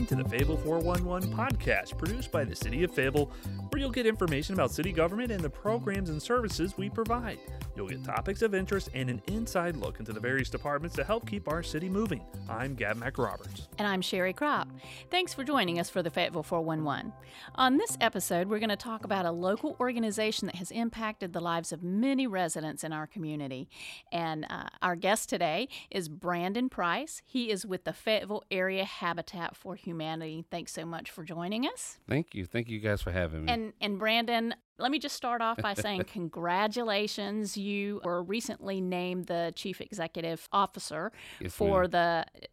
listening to the Fayetteville 411 podcast, produced by the City of Fayetteville, where you'll get information about city government and the programs and services we provide. You'll get topics of interest and an inside look into the various departments to help keep our city moving. I'm Gab McRoberts. And I'm Sherry Crop. Thanks for joining us for the Fayetteville 411. On this episode, we're going to talk about a local organization that has impacted the lives of many residents in our community. And uh, our guest today is Brandon Price. He is with the Fayetteville Area Habitat for Humanity. Thanks so much for joining us. Thank you. Thank you guys for having me. And and Brandon, let me just start off by saying congratulations. You were recently named the chief executive officer Yes, for ma'am.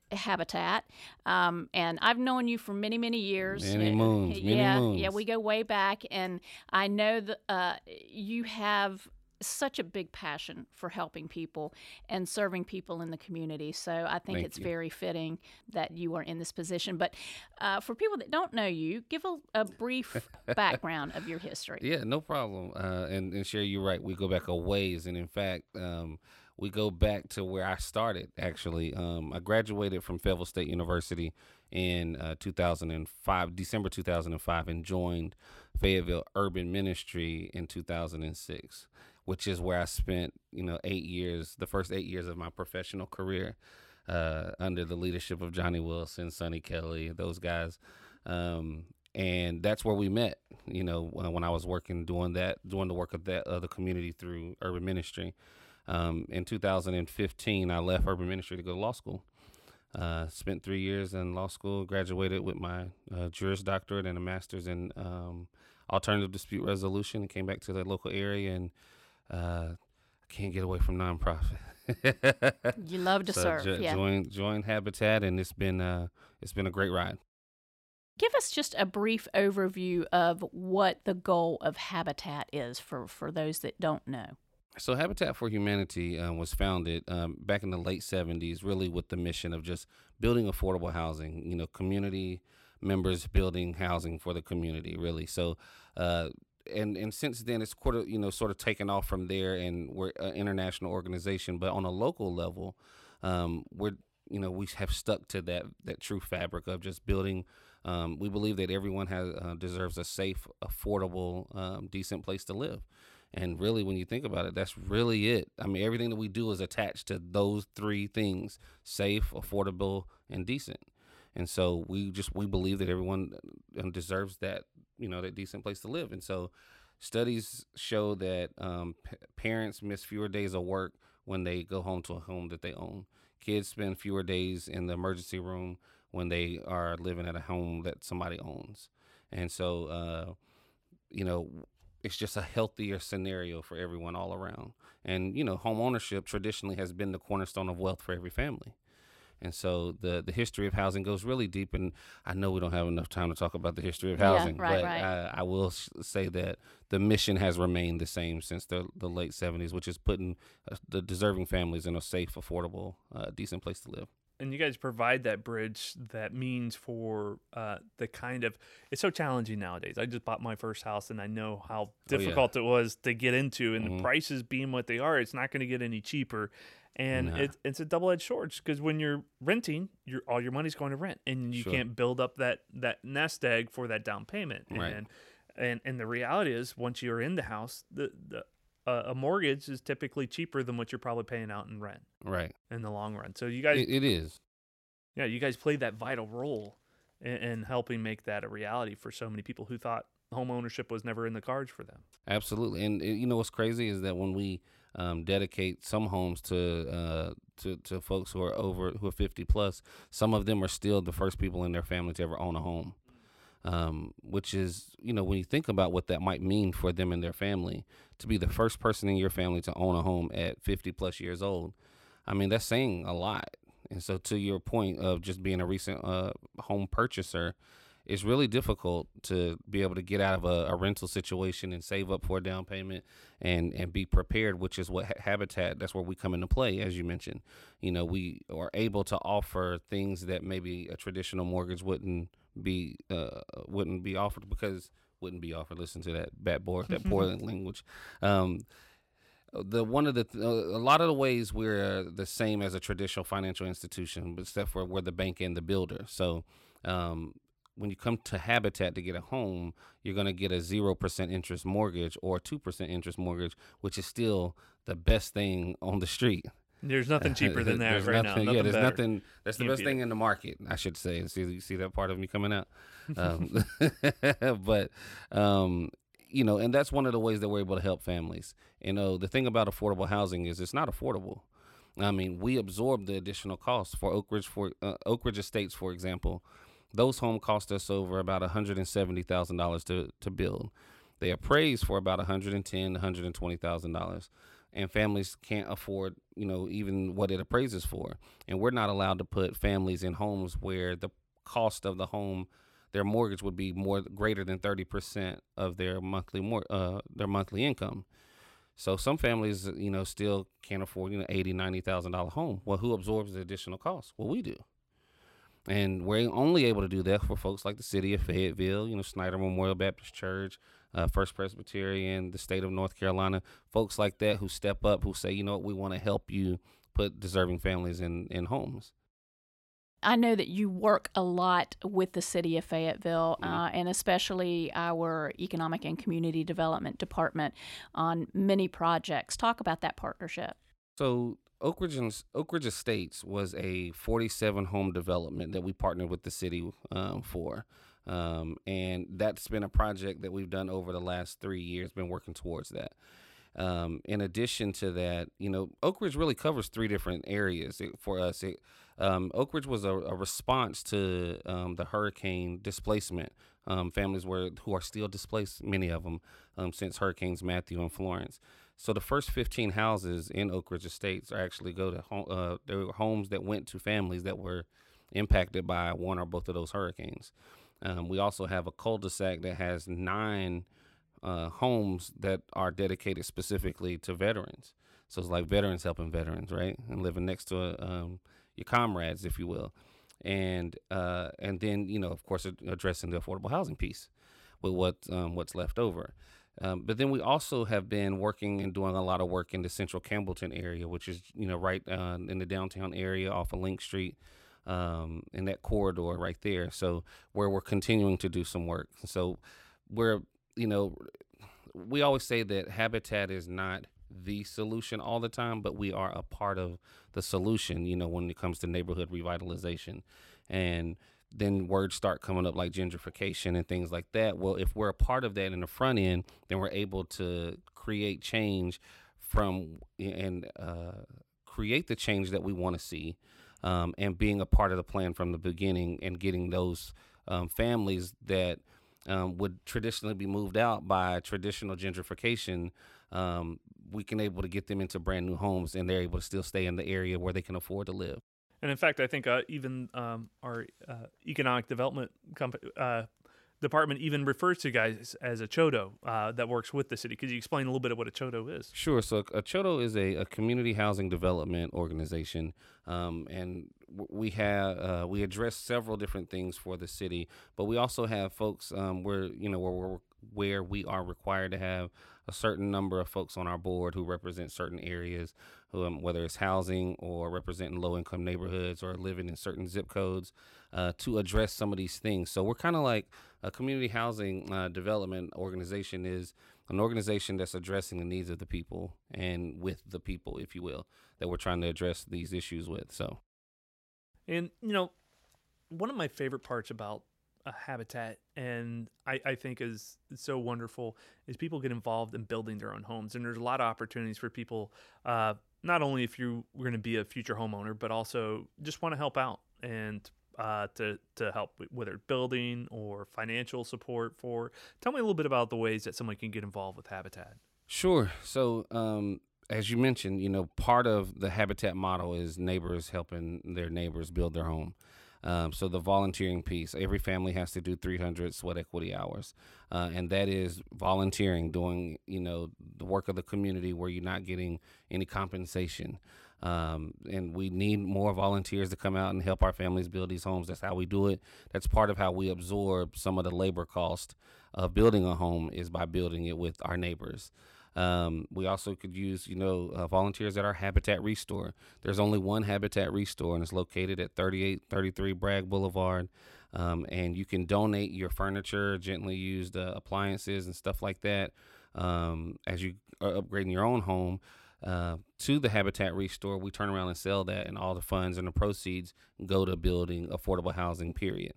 the habitat. Um, and I've known you for many, many years. Many moons, many yeah, moons. Yeah, we go way back. And I know that uh, you have such a big passion for helping people and serving people in the community. So I think Thank it's you. very fitting that you are in this position. But uh, for people that don't know you, give a, a brief background of your history. yeah, no problem. Uh, and, and Sherry, you're right. We go back a ways. And in fact, um, we go back to where I started, actually. Um, I graduated from Fayetteville State University in uh, 2005, December 2005, and joined Fayetteville Urban Ministry in 2006, which is where I spent, you know, eight years, the first eight years of my professional career. uh, under the leadership of Johnny Wilson, Sonny Kelly, those guys. Um, and that's where we met, you know, when I was working, doing that, doing the work of that of the community through urban ministry. Um, in 2015, I left urban ministry to go to law school. Uh, spent three years in law school, graduated with my uh, Juris Doctorate and a master's in um, alternative dispute resolution, and came back to the local area. And uh, I can't get away from nonprofit. You love to So serve. jo- yeah. join join Habitat, and it's been uh it's been a great ride. Give us just a brief overview of what the goal of Habitat is for, for those that don't know. So Habitat for Humanity um, was founded um, back in the late '70s, really with the mission of just building affordable housing. You know, community members building housing for the community, really. So. Uh, and, and since then it's quarter you know sort of taken off from there and we're an international organization but on a local level um, we're you know we have stuck to that that true fabric of just building um, we believe that everyone has uh, deserves a safe affordable um, decent place to live. And really when you think about it that's really it. I mean everything that we do is attached to those three things safe affordable and decent and so we just we believe that everyone uh, deserves that you know that decent place to live. And so studies show that um, p- parents miss fewer days of work when they go home to a home that they own. Kids spend fewer days in the emergency room when they are living at a home that somebody owns. And so uh, you know it's just a healthier scenario for everyone all around. And you know home ownership traditionally has been the cornerstone of wealth for every family and so the the history of housing goes really deep. And I know we don't have enough time to talk about the history of Yeah, housing, right, but right. I, I will say that the mission has remained the same since the the late '70s, which is putting uh, the deserving families in a safe, affordable, uh, decent place to live. And you guys provide that bridge that means for uh, the kind of it's so challenging nowadays i just bought my first house and i know how Oh, yeah. difficult it was to get into and Mhm. the prices being what they are it's not going to get any cheaper and Nah. it's it's a double-edged sword because when you're renting your all your money's going to rent and you Sure. can't build up that that nest egg for that down payment Right. and and and the reality is once you're in the house the the uh, a mortgage is typically cheaper than what you're probably paying out in rent Right. in the long run so you guys It, it is. yeah, you guys played that vital role in, in helping make that a reality for so many people who thought home ownership was never in the cards for them. Absolutely, and uh, you know what's crazy is that when we um, dedicate some homes to uh, to to folks who are over who are fifty plus, some of them are still the first people in their family to ever own a home. Um, which is, you know, when you think about what that might mean for them and their family, to be the first person in your family to own a home at 50 plus years old, I mean, that's saying a lot. And so, to your point of just being a recent uh, home purchaser, it's really difficult to be able to get out of a, a rental situation and save up for a down payment and and be prepared which is what Ha- habitat that's where we come into play as you mentioned you know we are able to offer things that maybe a traditional mortgage wouldn't be uh wouldn't be offered because wouldn't be offered listen to that bad boy that poor language um the one of the th- a lot of the ways we're the same as a traditional financial institution, but except for we're the bank and the builder. So Um, when you come to Habitat to get a home, you're going to get a 0% interest mortgage or 2% interest mortgage, which is still the best thing on the street. There's nothing cheaper than that right nothing, now. yeah, there's better. nothing. That's the Can't best thing it. in the market, I should say. See, you see that part of me coming out. Um, but um, you know, and that's one of the ways that we're able to help families. You know, the thing about affordable housing is it's not affordable. I mean, we absorb the additional costs for Oak Ridge for uh, Oak Ridge Estates, for example. Those homes cost us over about one hundred and seventy thousand dollars to to build. They appraise for about one hundred and ten, one hundred and twenty thousand dollars, and families can't afford, you know, even what it appraises for. And we're not allowed to put families in homes where the cost of the home, their mortgage would be more greater than thirty percent of their monthly mor- uh, their monthly income. So some families, you know, still can't afford, you know, eighty, ninety thousand dollar home. Well, who absorbs the additional cost? Well, we do. And we're only able to do that for folks like the city of Fayetteville, you know, Snyder Memorial Baptist Church, uh, First Presbyterian, the state of North Carolina, folks like that who step up, who say, you know what, we want to help you put deserving families in, in homes. I know that you work a lot with the city of Fayetteville, Mhm. uh, and especially our Economic and Community Development Department on many projects. Talk about that partnership. So Oak Ridge, and- Oak Ridge Estates was a 47 home development that we partnered with the city um, for. Um, and that's been a project that we've done over the last three years, been working towards that. Um, in addition to that, you know, Oak Ridge really covers three different areas for us. It, um, Oak Ridge was a, a response to um, the hurricane displacement. Um, families were who are still displaced, many of them, um, since Hurricanes Matthew and Florence. So the first 15 houses in Oak Ridge Estates are actually go to home, uh, were homes that went to families that were impacted by one or both of those hurricanes. Um, we also have a cul-de-sac that has nine uh, homes that are dedicated specifically to veterans. So it's like veterans helping veterans, right? And living next to uh, um, your comrades, if you will. And uh, and then you know, of course, addressing the affordable housing piece with what um, what's left over. Um, but then we also have been working and doing a lot of work in the central Campbellton area, which is you know right uh, in the downtown area off of Link Street, um, in that corridor right there. So where we're continuing to do some work. So we're you know we always say that habitat is not the solution all the time, but we are a part of the solution. You know when it comes to neighborhood revitalization, and then words start coming up like gentrification and things like that. Well, if we're a part of that in the front end, then we're able to create change from and uh, create the change that we want to see, um, and being a part of the plan from the beginning and getting those um, families that um, would traditionally be moved out by traditional gentrification. We can able to get them into brand new homes, and they're able to still stay in the area where they can afford to live. And in fact, I think uh, even um, our uh, economic development company uh, department even refers to guys as a CHDO uh, that works with the city. Could you explain a little bit of what a CHDO is? Sure. So a CHDO is a, a community housing development organization, um, and we have uh, we address several different things for the city, but we also have folks um, where you know where we're, where we are required to have a certain number of folks on our board who represent certain areas, um, whether it's housing or representing low income neighborhoods or living in certain zip codes, uh, to address some of these things. So we're kind of like a community housing uh, development organization is an organization that's addressing the needs of the people and with the people, if you will, that we're trying to address these issues with. So, And you know, one of my favorite parts about a habitat, and I, I think is so wonderful, is people get involved in building their own homes. And there's a lot of opportunities for people, uh, not only if you're going to be a future homeowner, but also just want to help out and uh, to to help with whether building or financial support for. Tell me a little bit about the ways that someone can get involved with Habitat. sure. So, um, as you mentioned, you know, part of the habitat model is neighbors helping their neighbors build their home. Um, so the volunteering piece, every family has to do 300 sweat equity hours, uh, and that is volunteering, doing you know the work of the community where you're not getting any compensation. Um, and we need more volunteers to come out and help our families build these homes. That's how we do it. That's part of how we absorb some of the labor cost of building a home is by building it with our neighbors. Um, we also could use, you know, uh, volunteers at our Habitat Restore. There's only one Habitat Restore, and it's located at 3833 Bragg Boulevard Um, and you can donate your furniture, gently used uh, appliances, and stuff like that um, as you are upgrading your own home uh, to the Habitat Restore. We turn around and sell that, and all the funds and the proceeds go to building affordable housing. Period.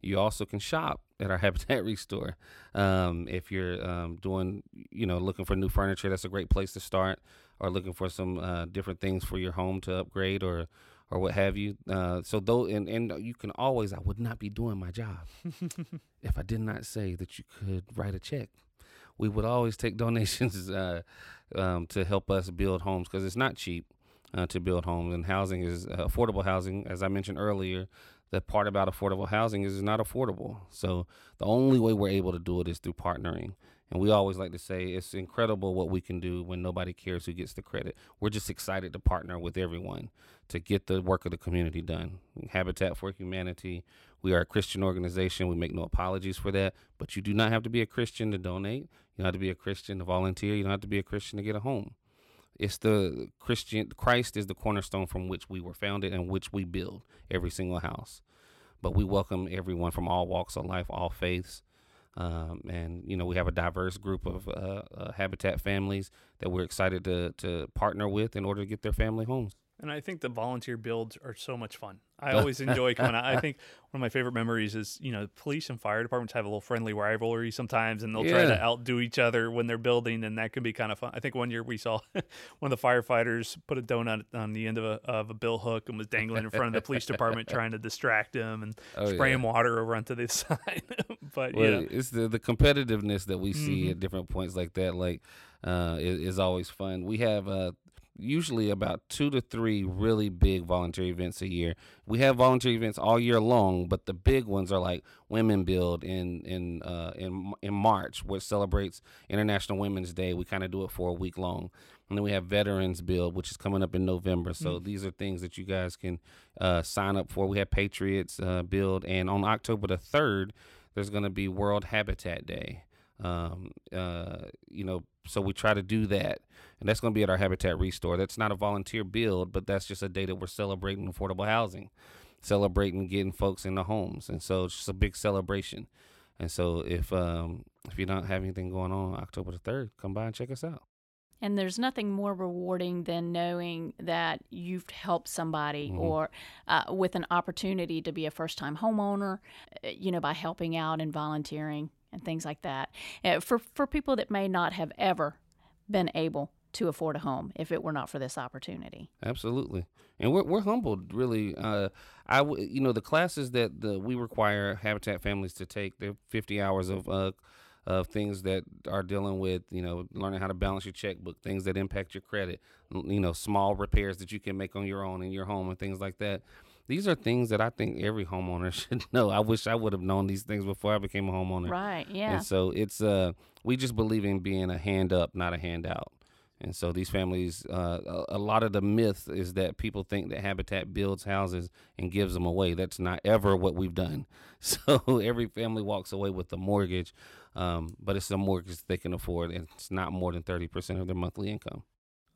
You also can shop at our Habitat Restore. Um, if you're um, doing, you know, looking for new furniture, that's a great place to start. Or looking for some uh, different things for your home to upgrade or or what have you. Uh, so though, and and you can always, I would not be doing my job if I did not say that you could write a check. We would always take donations uh, um, to help us build homes because it's not cheap uh, to build homes, and housing is uh, affordable housing, as I mentioned earlier the part about affordable housing is it's not affordable. So the only way we're able to do it is through partnering. And we always like to say it's incredible what we can do when nobody cares who gets the credit. We're just excited to partner with everyone to get the work of the community done. Habitat for Humanity, we are a Christian organization. We make no apologies for that. But you do not have to be a Christian to donate. You don't have to be a Christian to volunteer. You don't have to be a Christian to get a home. It's the Christian Christ is the cornerstone from which we were founded and which we build every single house. But we welcome everyone from all walks of life, all faiths. Um, and you know we have a diverse group of uh, uh, habitat families that we're excited to to partner with in order to get their family homes. And I think the volunteer builds are so much fun. I always enjoy coming out. I think one of my favorite memories is, you know, police and fire departments have a little friendly rivalry sometimes, and they'll yeah. try to outdo each other when they're building, and that can be kind of fun. I think one year we saw one of the firefighters put a donut on the end of a, of a bill hook and was dangling in front of the police department trying to distract him and oh, spraying yeah. water over onto the side. but well, yeah, it's the, the competitiveness that we see mm-hmm. at different points like that. Like, uh, is, is always fun. We have uh, usually about two to three really big volunteer events a year. We have volunteer events all year long, but the big ones are like Women Build in in uh, in in March, which celebrates International Women's Day. We kind of do it for a week long, and then we have Veterans Build, which is coming up in November. So mm-hmm. these are things that you guys can uh, sign up for. We have Patriots uh, Build, and on October the third, there's going to be World Habitat Day. Um, uh, you know, so we try to do that, and that's going to be at our Habitat Restore. That's not a volunteer build, but that's just a day that we're celebrating affordable housing, celebrating getting folks in the homes, and so it's just a big celebration. And so if um, if you don't have anything going on October the third, come by and check us out. And there's nothing more rewarding than knowing that you've helped somebody mm-hmm. or uh, with an opportunity to be a first time homeowner, uh, you know, by helping out and volunteering and things like that. Uh, for, for people that may not have ever been able to afford a home if it were not for this opportunity. Absolutely. And we're, we're humbled, really. Uh, I, you know, the classes that the, we require Habitat families to take, they're 50 hours of uh, of things that are dealing with, you know, learning how to balance your checkbook, things that impact your credit, you know, small repairs that you can make on your own in your home and things like that. These are things that I think every homeowner should know. I wish I would have known these things before I became a homeowner. Right. Yeah. And so it's uh we just believe in being a hand up, not a handout. And so these families, uh, a, a, lot of the myth is that people think that Habitat builds houses and gives them away. That's not ever what we've done. So every family walks away with a mortgage, um, but it's a mortgage they can afford, and it's not more than 30% of their monthly income.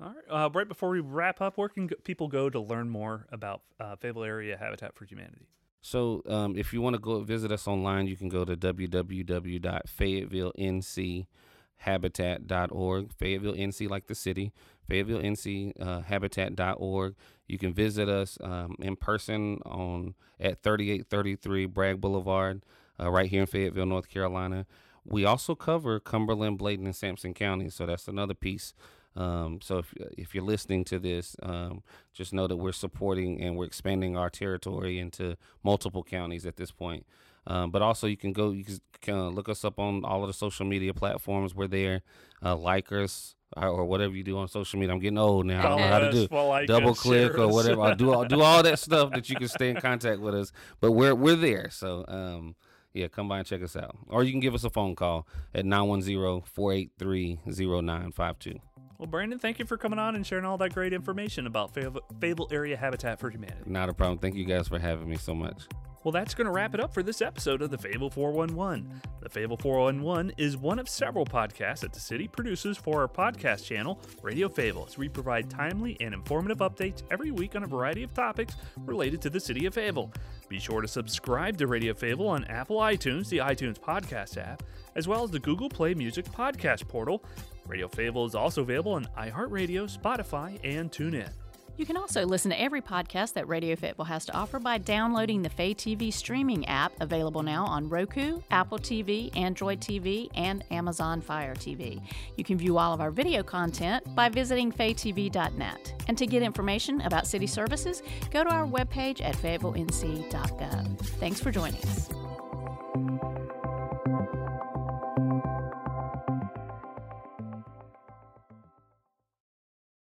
All right. Uh, right before we wrap up, where can people go to learn more about uh, Fayetteville Area Habitat for Humanity? So, um, if you want to go visit us online, you can go to www.fayettevillenchabitat.org. Fayetteville NC, like the city, Fayetteville NC uh, Habitat.org. You can visit us um, in person on at 3833 Bragg Boulevard, uh, right here in Fayetteville, North Carolina. We also cover Cumberland, Bladen, and Sampson counties, so that's another piece. Um, so if if you're listening to this, um, just know that we're supporting and we're expanding our territory into multiple counties at this point. Um, but also, you can go, you can uh, look us up on all of the social media platforms. We're there. Uh, like us or, or, whatever you do on social media. I'm getting old now. I don't know how to do like double click or whatever. I do. I'll do all that stuff that you can stay in contact with us. But we're we're there. So um, yeah, come by and check us out. Or you can give us a phone call at 910-483-0952. Well, Brandon, thank you for coming on and sharing all that great information about Fayetteville Area Habitat for Humanity. Not a problem. Thank you guys for having me so much. Well, that's going to wrap it up for this episode of the Fayetteville 411. The Fayetteville 411 is one of several podcasts that the city produces for our podcast channel, Radio Fayetteville, as we provide timely and informative updates every week on a variety of topics related to the city of Fayetteville. Be sure to subscribe to Radio Fayetteville on Apple iTunes, the iTunes podcast app, as well as the Google Play Music podcast portal. Radio Fayetteville is also available on iHeartRadio, Spotify, and TuneIn. You can also listen to every podcast that Radio Fayetteville has to offer by downloading the Fay TV streaming app available now on Roku, Apple TV, Android TV, and Amazon Fire TV. You can view all of our video content by visiting faytv.net. And to get information about city services, go to our webpage at fayetteville.nc.gov. Thanks for joining us.